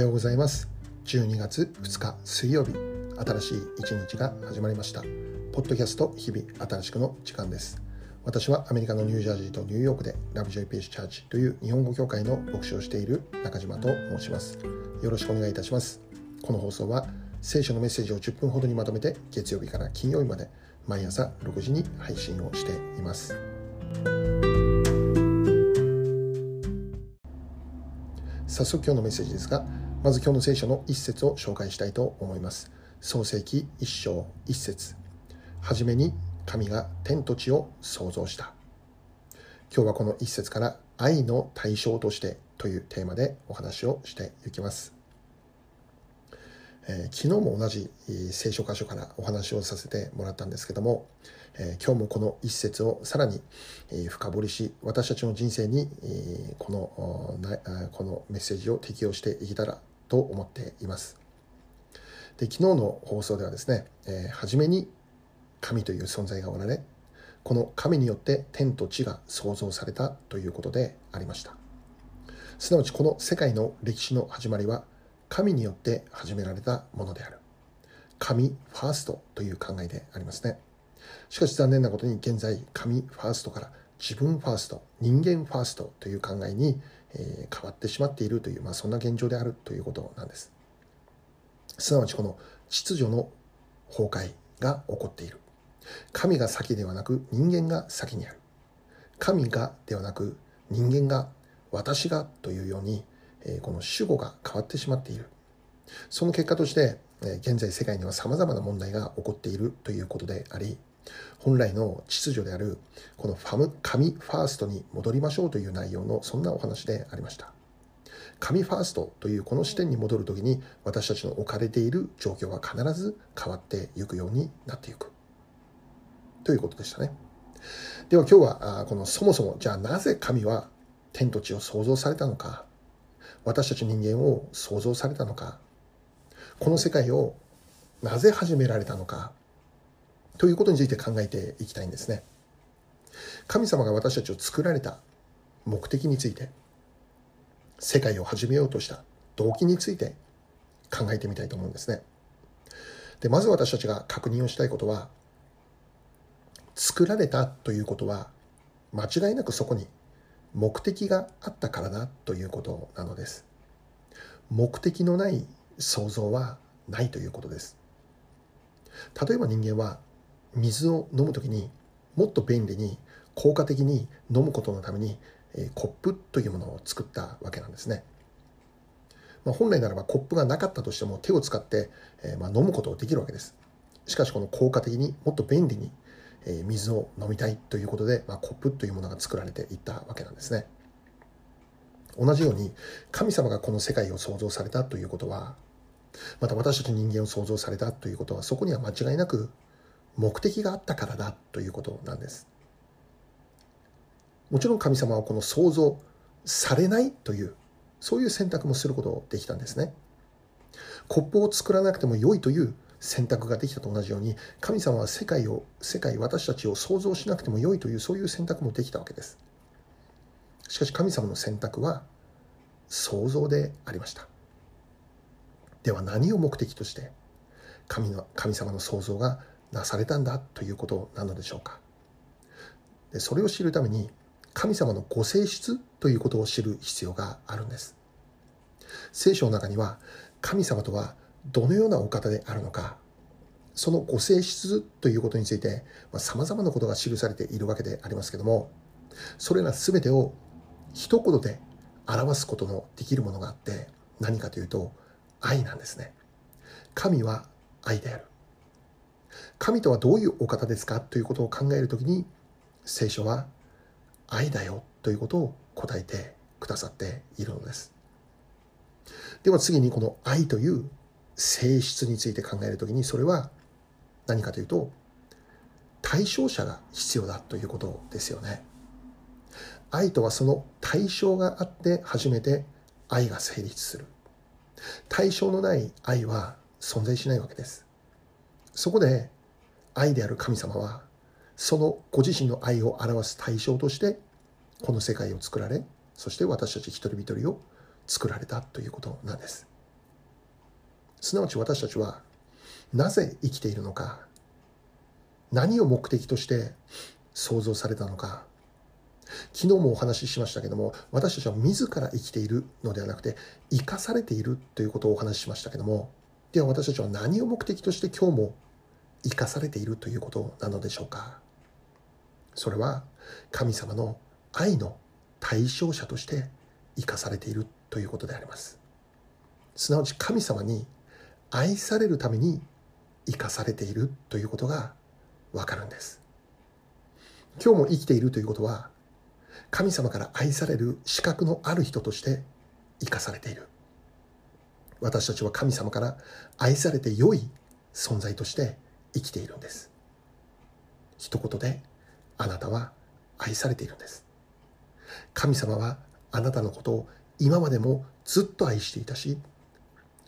はようございます。12月2日水曜日新しい一日が始まりました。ポッドキャスト日々新しくの時間です。私はアメリカのニュージャージーとニューヨークでラブジョイピースチャーチという日本語協会の牧師をしている中島と申します。よろしくお願いいたします。この放送は聖書のメッセージを10分ほどにまとめて月曜日から金曜日まで毎朝6時に配信をしています。早速今日のメッセージですがまず今日の聖書の一節を紹介したいと思います。創世記一章一節。はじめに神が天と地を創造した。今日はこの一節から愛の対象としてというテーマでお話をしていきます。えー、昨日も同じ聖書箇所からお話をさせてもらったんですけども、えー、今日もこの一節をさらに、深掘りし私たちの人生に、このこのメッセージを適用していけたらと思っていますで昨日の放送ではですね、え初めに神という存在がおられこの神によって天と地が創造されたということでありましたすなわちこの世界の歴史の始まりは神によって始められたものである。神ファーストという考えでありますね。しかし残念なことに現在、神ファーストから自分ファースト、人間ファーストという考えに、え変わってしまっているという、まあ、そんな現状であるということなんです。すなわちこの秩序の崩壊が起こっている。神が先ではなく人間が先にある。神がではなく人間が私がというようにえこの主語が変わってしまっている。その結果として、現在世界には様々な問題が起こっているということであり、本来の秩序であるこのファム神ファーストに戻りましょうという内容のそんなお話でありました。神ファーストというこの視点に戻るときに私たちの置かれている状況は必ず変わっていくようになっていく。ということでしたね。では今日はこのそもそもじゃあなぜ神は天と地を創造されたのか私たち人間を創造されたのかこの世界をなぜ始められたのかということについて考えていきたいんですね。神様が私たちを作られた目的について世界を始めようとした動機について考えてみたいと思うんですね。でまず私たちが確認をしたいことは作られたということは間違いなくそこに目的があったからだということなのです。目的のない想像はないということです。例えば人間は水を飲む時にもっと便利に効果的に飲むことのために、えコップというものを作ったわけなんですね、まあ、本来ならばコップがなかったとしても手を使って、えまあ、飲むことができるわけですしかしこの効果的にもっと便利にえ水を飲みたいということで、まあ、コップというものが作られていったわけなんですね。同じように神様がこの世界を創造されたということはまた私たち人間を創造されたということはそこには間違いなく目的があったからだということなんです。もちろん神様はこの創造されないというそういう選択もすることできたんですね。コップを作らなくても良いという選択ができたと同じように神様は世界を世界私たちを想像しなくても良いというそういう選択もできたわけですしかし神様の選択は想像でありましたでは何を目的として神の神様の創造がなされたんだということなのでしょうか。でそれを知るために神様のご性質ということを知る必要があるんです。聖書の中には神様とはどのようなお方であるのかそのご性質ということについてさまざ、まなことが記されているわけでありますけどもそれら全てを一言で表すことのできるものがあって何かというと愛なんですね。神は愛である。神とはどういうお方ですか？ということを考えるときに聖書は愛だよということを答えてくださっているのですでは次にこの愛という性質について考えるときにそれは何かというと対象者が必要だということですよね。愛とはその対象があって初めて愛が成立する。対象のない愛は存在しないわけです。そこで愛である神様はそのご自身の愛を表す対象としてこの世界を作られそして私たち一人一人を作られたということなんです。すなわち私たちはなぜ生きているのか何を目的として創造されたのか昨日もお話ししましたけども私たちは自ら生きているのではなくて生かされているということをお話ししましたけどもでは私たちは何を目的として今日も生かされているということなのでしょうか。それは神様の愛の対象者として生かされているということであります。すなわち神様に愛されるために生かされているということがわかるんです。今日も生きているということは神様から愛される資格のある人として生かされている。私たちは神様から愛されて良い存在として生きているんです。一言であなたは愛されているんです。神様はあなたのことを今までもずっと愛していたし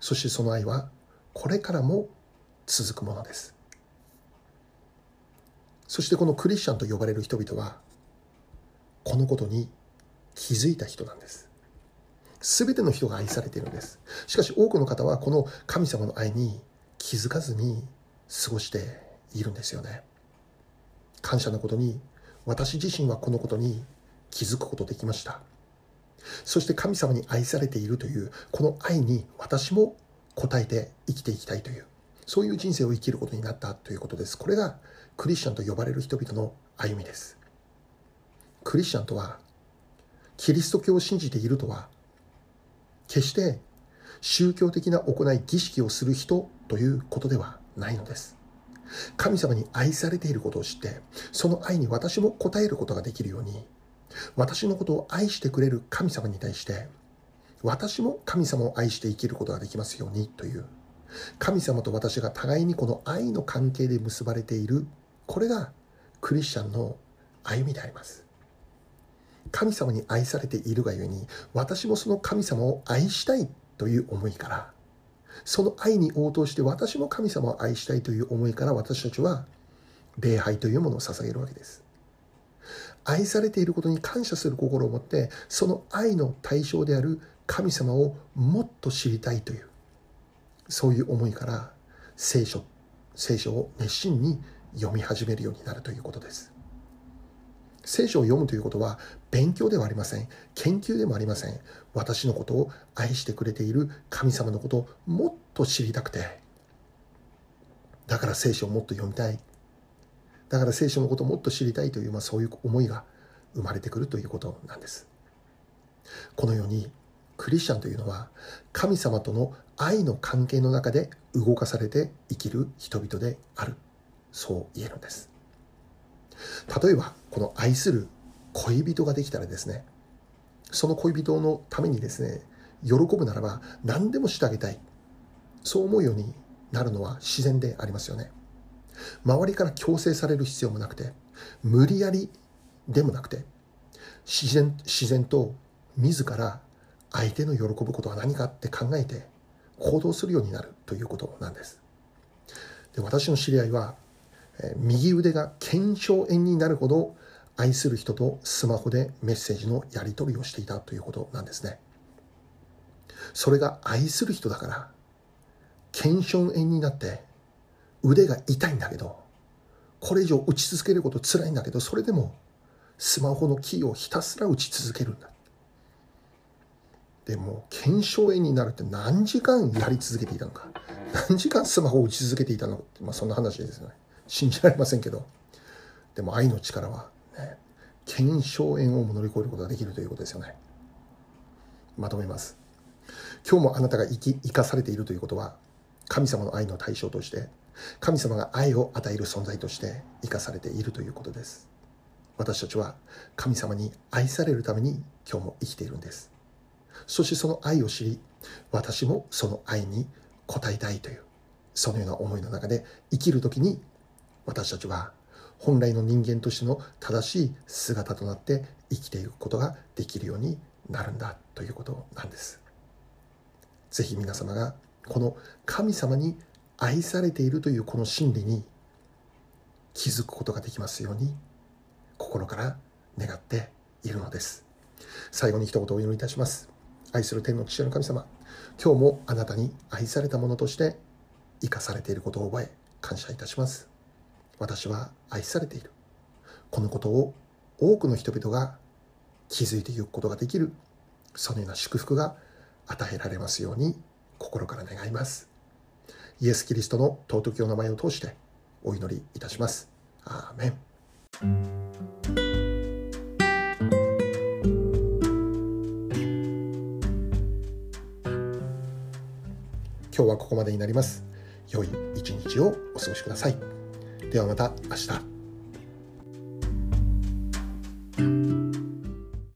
そしてその愛はこれからも続くものです。そしてこのクリスチャンと呼ばれる人々はこのことに気づいた人なんです。全ての人が愛されているんです。しかし多くの方はこの神様の愛に気づかずに過ごしているんですよね。感謝のことに私自身はこのことに気づくことできました。そして神様に愛されているというこの愛に私も応えて生きていきたいというそういう人生を生きることになったということです。これがクリスチャンと呼ばれる人々の歩みです。クリスチャンとはキリスト教を信じているとは決して宗教的な行い儀式をする人ということではないのです。神様に愛されていることを知ってその愛に私も応えることができるように私のことを愛してくれる神様に対して私も神様を愛して生きることができますようにという神様と私が互いにこの愛の関係で結ばれているこれがクリスチャンの歩みであります。神様に愛されているがゆえに私もその神様を愛したいという思いからその愛に応答して私も神様を愛したいという思いから私たちは礼拝というものを捧げるわけです。愛されていることに感謝する心を持ってその愛の対象である神様をもっと知りたいというそういう思いから聖書聖書を熱心に読み始めるようになるということです。聖書を読むということは勉強ではありません。研究でもありません。私のことを愛してくれている神様のことをもっと知りたくて。だから聖書をもっと読みたい。だから聖書のことをもっと知りたいという、まあ、そういう思いが生まれてくるということなんです。このようにクリスチャンというのは神様との愛の関係の中で動かされて生きる人々である。そう言えるんです。例えばこの愛する恋人ができたらですねその恋人のためにですね喜ぶならば何でもしてあげたい。そう思うようになるのは自然でありますよね。周りから強制される必要もなくて無理やりでもなくて自然自然と自ら相手の喜ぶことは何かって考えて行動するようになるということなんです。で私の知り合いは右腕が腱鞘炎になるほど愛する人とスマホでメッセージのやり取りをしていたということなんですね。それが愛する人だから腱鞘炎になって腕が痛いんだけどこれ以上打ち続けること辛いんだけどそれでもスマホのキーをひたすら打ち続けるんだ。でも腱鞘炎になるって何時間やり続けていたのか。何時間スマホを打ち続けていたのかまあ、そんな話ですよね。信じられませんけど。でも愛の力はね腱鞘炎をも乗り越えることができるということですよね。まとめます。今日もあなたが生き生かされているということは神様の愛の対象として神様が愛を与える存在として生かされているということです。私たちは神様に愛されるために今日も生きているんです。そしてその愛を知り私もその愛に応えたいというそのような思いの中で生きる時に私たちは本来の人間としての正しい姿となって生きていくことができるようになるんだということなんです。ぜひ皆様がこの神様に愛されているというこの真理に気づくことができますように心から願っているのです。最後に一言お祈りいたします。愛する天の父の神様今日もあなたに愛されたものとして生かされていることを覚え感謝いたします。私は愛されている。このことを多くの人々が気づいていくことができる。そのような祝福が与えられますように心から願います。イエス・キリストの尊きお名前を通してお祈りいたします。アーメン。今日はここまでになります。良い一日をお過ごしください。ではまた明日。